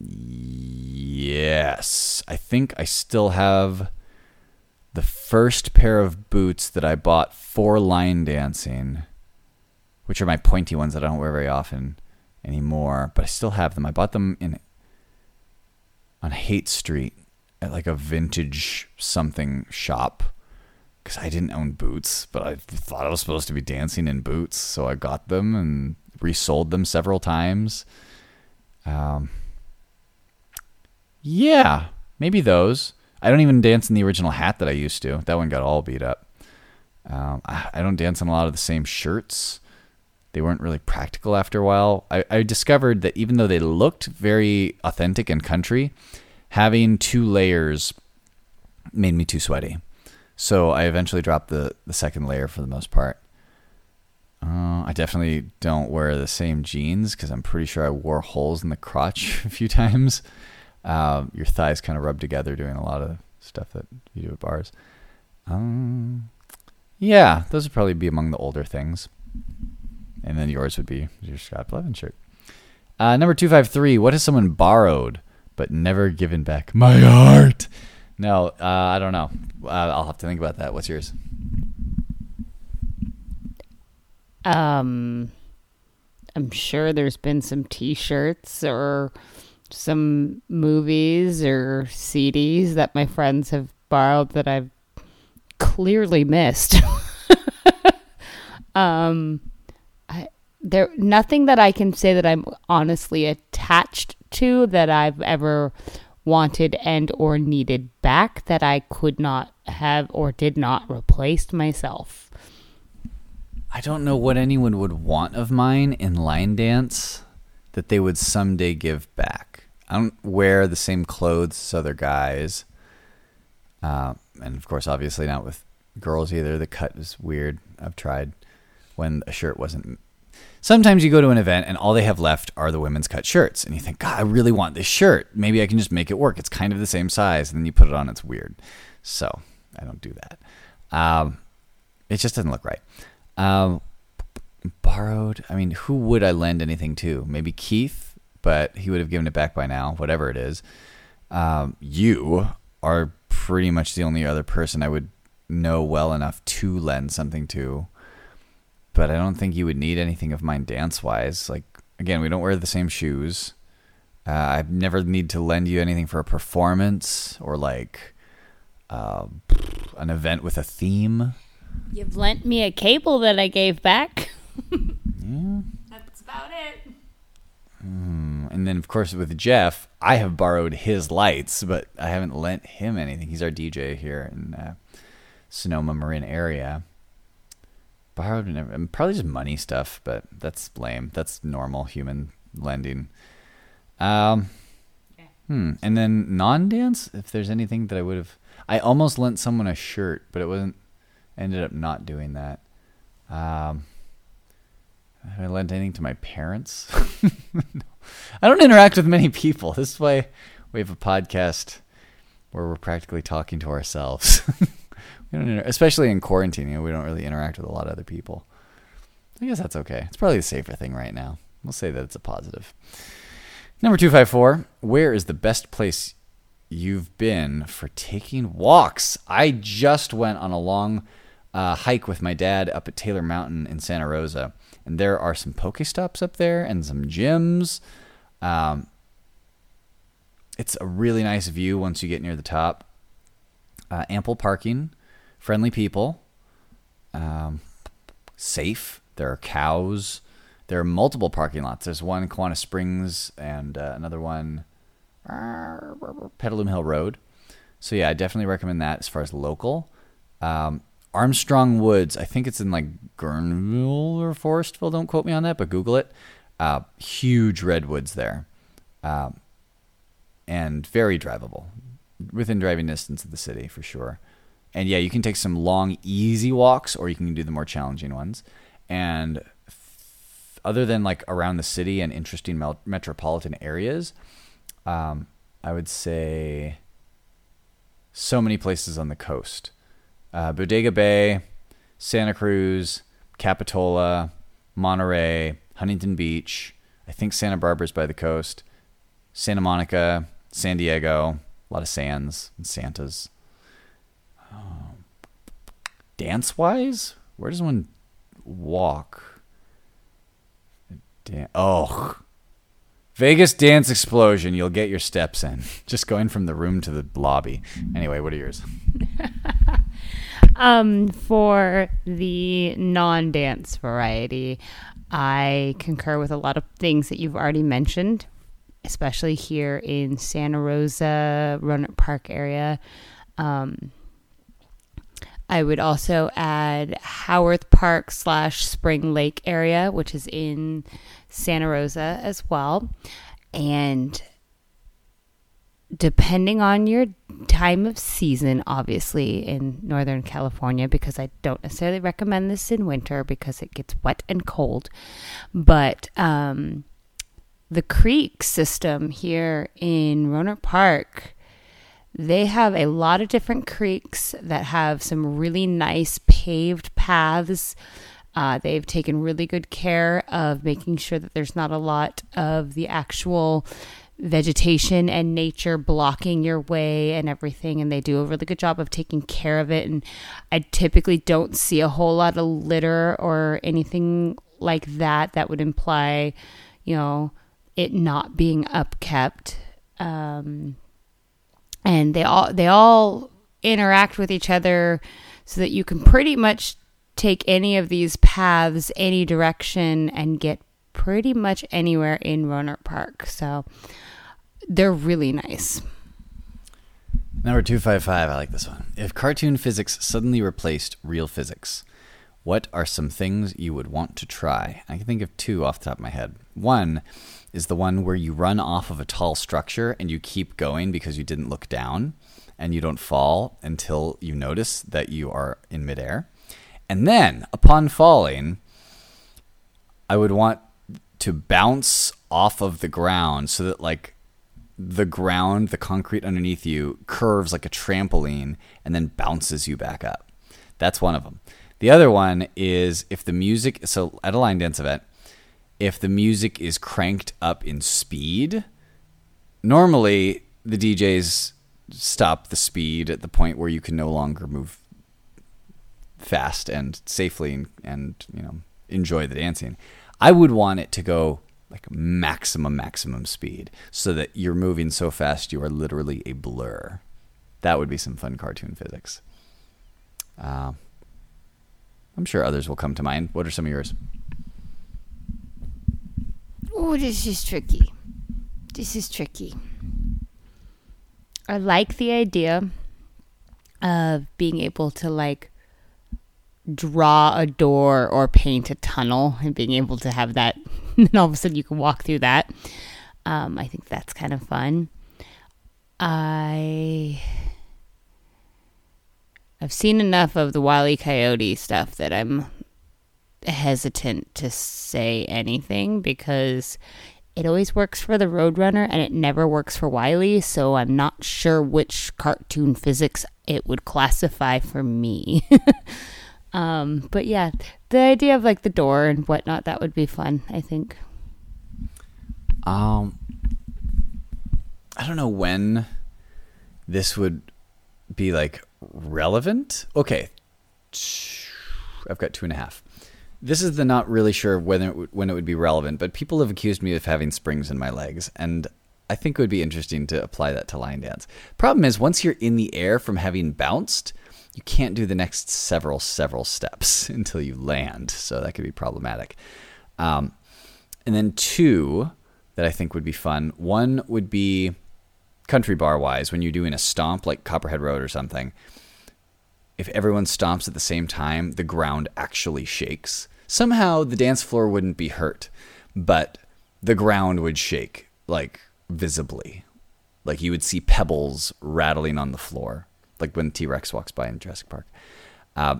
Yes. I think I still have the first pair of boots that I bought for line dancing, which are my pointy ones that I don't wear very often anymore, but I still have them. I bought them in on Haight Street at like a vintage something shop because I didn't own boots, but I thought I was supposed to be dancing in boots, so I got them and resold them several times. Um, yeah, maybe those. I don't even dance in the original hat that I used to. That one got all beat up. Um, I, don't dance in a lot of the same shirts they weren't really practical after a while. I, I discovered that even though they looked very authentic and country, having two layers made me too sweaty. So I eventually dropped the, the second layer for the most part. Uh, I definitely don't wear the same jeans because I'm pretty sure I wore holes in the crotch [LAUGHS] a few times. Um, your thighs kind of rub together doing a lot of stuff that you do at bars. Um, yeah, those would probably be among the older things and then yours would be your Scott Blevin shirt. Uh, number two five three. What has someone borrowed but never given back? My heart. No, uh, I don't know. Uh, I'll have to think about that. What's yours? Um, I'm sure there's been some T-shirts or some movies or CDs that my friends have borrowed that I've clearly missed. [LAUGHS] um, there nothing that I can say that I'm honestly attached to that I've ever wanted and or needed back that I could not have or did not replace myself. I don't know what anyone would want of mine in line dance that they would someday give back. I don't wear the same clothes as other guys. Uh, and of course, obviously not with girls either. The cut is weird. I've tried when a shirt wasn't Sometimes you go to an event and all they have left are the women's cut shirts, and you think, God, I really want this shirt. Maybe I can just make it work. It's kind of the same size, and then you put it on, it's weird. So I don't do that. Um, it just doesn't look right. Um, borrowed. I mean, who would I lend anything to? Maybe Keith, but he would have given it back by now, whatever it is. Um, you are pretty much the only other person I would know well enough to lend something to but I don't think you would need anything of mine dance wise. Like again, we don't wear the same shoes. Uh, I never need to lend you anything for a performance or like uh, an event with a theme. You've lent me a cable that I gave back. [LAUGHS] yeah. That's about it. Mm, and then, of course, with Jeff, I have borrowed his lights, but I haven't lent him anything. He's our DJ here in uh, Sonoma Marin area borrowed and probably just money stuff, but that's lame. That's normal human lending. Um, hmm. And then non-dance, if there's anything that I would have, I almost lent someone a shirt, but it wasn't. Ended up not doing that. Um, have I lent anything to my parents? [LAUGHS] I don't interact with many people. This is why we have a podcast where we're practically talking to ourselves. [LAUGHS] We don't inter- especially in quarantine, you know, we don't really interact with a lot of other people. I guess that's okay. It's probably the safer thing right now. We'll say that it's a positive. Number 254, where is the best place you've been for taking walks? I just went on a long uh, hike with my dad up at Taylor Mountain in Santa Rosa, and there are some Pokestops up there and some gyms. Um, it's a really nice view once you get near the top. Uh, ample parking friendly people, um, safe. There are cows. There are multiple parking lots. There's one Kawana Springs and uh, another one Petaluma Hill Road. So yeah, I definitely recommend that as far as local. Um, Armstrong Woods, I think it's in like Guerneville or Forestville. Don't quote me on that, but Google it. Uh, huge redwoods there, um, and very drivable, within driving distance of the city for sure. And yeah, you can take some long, easy walks, or you can do the more challenging ones. And f- other than like around the city and interesting mel- metropolitan areas, um, I would say so many places on the coast uh, Bodega Bay, Santa Cruz, Capitola, Monterey, Huntington Beach. I think Santa Barbara's by the coast. Santa Monica, San Diego, a lot of sands and Santas. Um, dance wise, where does one walk? Dan- oh, Vegas dance explosion. You'll get your steps in. [LAUGHS] Just going from the room to the lobby. Anyway, what are yours? [LAUGHS] Um, for the non dance variety, I concur with a lot of things that you've already mentioned, especially here in Santa Rosa, Rohnert Park area. Um, I would also add Howarth Park slash Spring Lake area, which is in Santa Rosa as well. And depending on your time of season, obviously in Northern California, because I don't necessarily recommend this in winter because it gets wet and cold. But um, the creek system here in Rohnert Park, they have a lot of different creeks that have some really nice paved paths. Uh, they've taken really good care of making sure that there's not a lot of the actual vegetation and nature blocking your way and everything and they do a really good job of taking care of it. And I typically don't see a whole lot of litter or anything like that that would imply you know it not being upkept. Um, and they all they all interact with each other so that you can pretty much take any of these paths any direction and get pretty much anywhere in Rohnert Park. So they're really nice. Number 255, I like this one. If cartoon physics suddenly replaced real physics, what are some things you would want to try? I can think of two off the top of my head. One is the one where you run off of a tall structure and you keep going because you didn't look down and you don't fall until you notice that you are in midair. And then, upon falling, I would want to bounce off of the ground so that, like, the ground, the concrete underneath you curves like a trampoline and then bounces you back up. That's one of them. The other one is if the music, so at a line dance event, if the music is cranked up in speed, normally the DJs stop the speed at the point where you can no longer move fast and safely and, and you know enjoy the dancing. I would want it to go like maximum maximum speed so that you're moving so fast you are literally a blur. That would be some fun cartoon physics. Uh, i'm sure others will come to mind. What are some of yours? Oh this is tricky. This is tricky. I like the idea of being able to like draw a door or paint a tunnel and being able to have that [LAUGHS] and all of a sudden you can walk through that. Um, i think that's kind of fun. I i've seen enough of the wile e. Coyote stuff that i'm hesitant to say anything because it always works for the roadrunner and it never works for wiley so i'm not sure which cartoon physics it would classify for me [LAUGHS] Um, but yeah, the idea of like the door and whatnot, that would be fun, I think. Um, I don't know when this would be like relevant. Okay. I've got two and a half. This is the not really sure when it would, when it would be relevant, but people have accused me of having springs in my legs, and I think it would be interesting to apply that to line dance. Problem is, once you're in the air from having bounced, you can't do the next several several steps [LAUGHS] until you land. So that could be problematic. Um, and then two that i think would be fun. One would be country bar wise when you're doing a stomp like copperhead road or something if everyone stomps at the same time the ground actually shakes. Somehow the dance floor wouldn't be hurt but the ground would shake like visibly. Like you would see pebbles rattling on the floor like when T Rex walks by in Jurassic Park. Uh,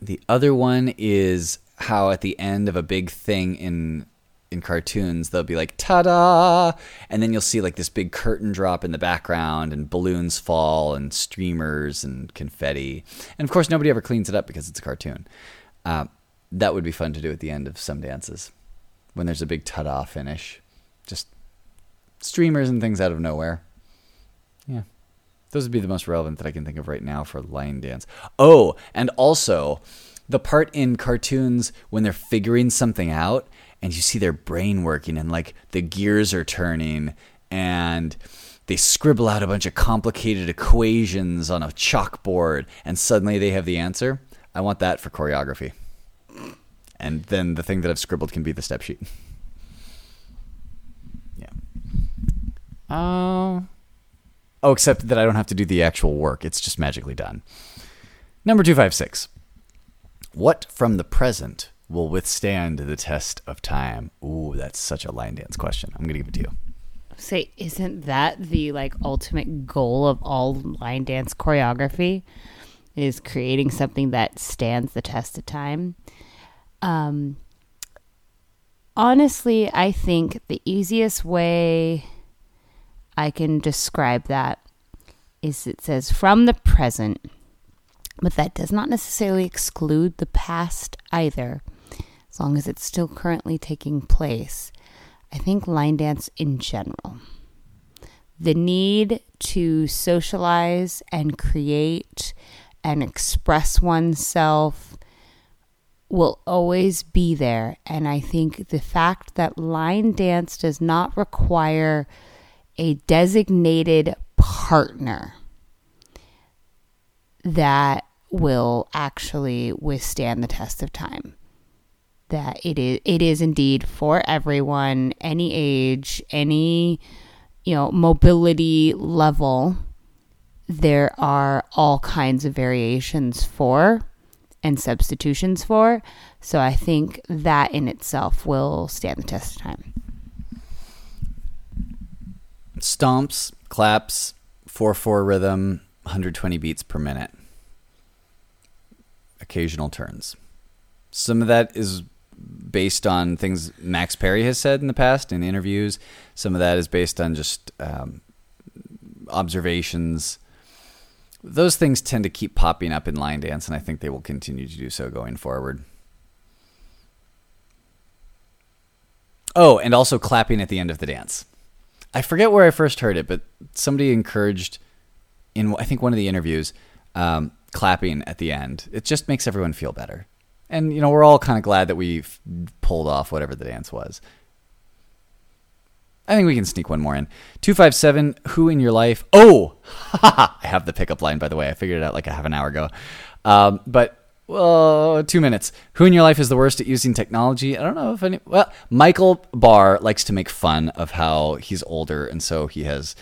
the other one is how at the end of a big thing in in cartoons they'll be like ta-da! And then you'll see like this big curtain drop in the background and balloons fall and streamers and confetti. And of course nobody ever cleans it up because it's a cartoon. Uh, that would be fun to do at the end of some dances when there's a big ta-da finish. Just streamers and things out of nowhere those would be the most relevant that i can think of right now for line dance oh and also the part in cartoons when they're figuring something out and you see their brain working and like the gears are turning and they scribble out a bunch of complicated equations on a chalkboard and suddenly they have the answer. I want that for choreography. And then the thing that I've scribbled can be the step sheet. [LAUGHS] yeah. Oh. Oh, except that I don't have to do the actual work. It's just magically done. Number 256. What from the present will withstand the test of time? Ooh, that's such a line dance question. I'm going to give it to you. Say, isn't that the like ultimate goal of all line dance choreography? Is creating something that stands the test of time. Um, honestly, I think the easiest way I can describe that is it says from the present, but that does not necessarily exclude the past either as long as it's still currently taking place. I think line dance in general. The need to socialize and create and express oneself will always be there. And I think the fact that line dance does not require a designated partner that will actually withstand the test of time that it is it is indeed for everyone, any age, any you know mobility level. There are all kinds of variations for and substitutions for. So I think that in itself will stand the test of time. Stomps, claps, 4 4 rhythm, 120 beats per minute. Occasional turns. Some of that is based on things Max Perry has said in the past in interviews. Some of that is based on just um, observations. Those things tend to keep popping up in line dance, and I think they will continue to do so going forward. Oh, and also clapping at the end of the dance. I forget where I first heard it, but somebody encouraged in I think one of the interviews um, clapping at the end. It just makes everyone feel better and you know we're all kind of glad that we pulled off whatever the dance was. I think we can sneak one more in. 257, who in your life? Oh, [LAUGHS] I have the pickup line, by the way. I figured it out like a half an hour ago. Um, but, well, two minutes. Who in your life is the worst at using technology? I don't know if any. Well, Michael Barr likes to make fun of how he's older, and so he has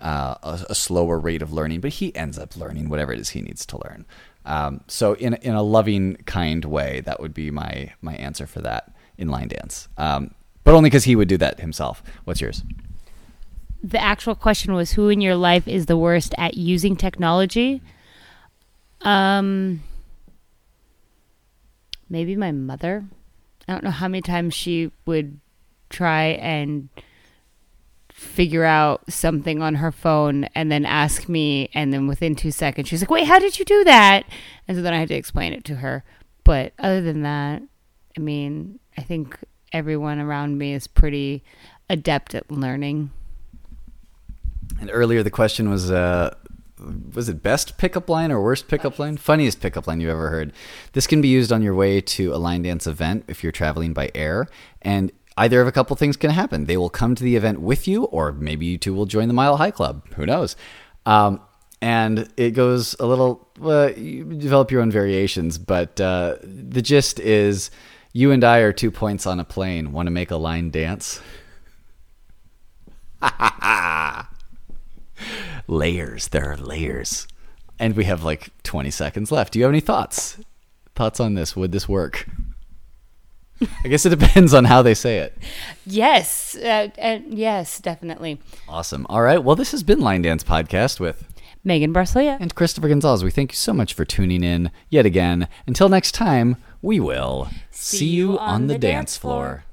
uh, a, a, slower rate of learning, but he ends up learning whatever it is he needs to learn. Um, so in in a loving, kind way, that would be my my answer for that in line dance. Um, but only because he would do that himself. What's yours? The actual question was, who in your life is the worst at using technology? Um, maybe my mother. I don't know how many times she would try and figure out something on her phone and then ask me and then within two seconds she's like wait how did you do that? And so then i had to explain it to her. But other than that i mean i think everyone around me is pretty adept at learning. And earlier the question was uh was it best pickup line or worst pickup line? Funniest pickup line you've ever heard. This can be used on your way to a line dance event if you're traveling by air. And either of a couple things can happen. They will come to the event with you, or maybe you two will join the Mile High Club. Who knows? Um, and it goes a little. Uh, you develop your own variations, but uh, the gist is, you and I are two points on a plane. Want to make a line dance? [LAUGHS] layers. There are layers, and we have like 20 seconds left. Do you have any thoughts? Thoughts on this? Would this work? [LAUGHS] I guess it depends on how they say it. Yes, uh, uh, yes, definitely. Awesome. All right. Well, this has been Line Dance Podcast with Megan Braslia. And Christopher Gonzalez, we thank you so much for tuning in yet again. Until next time, we will see, you on, the, dance floor.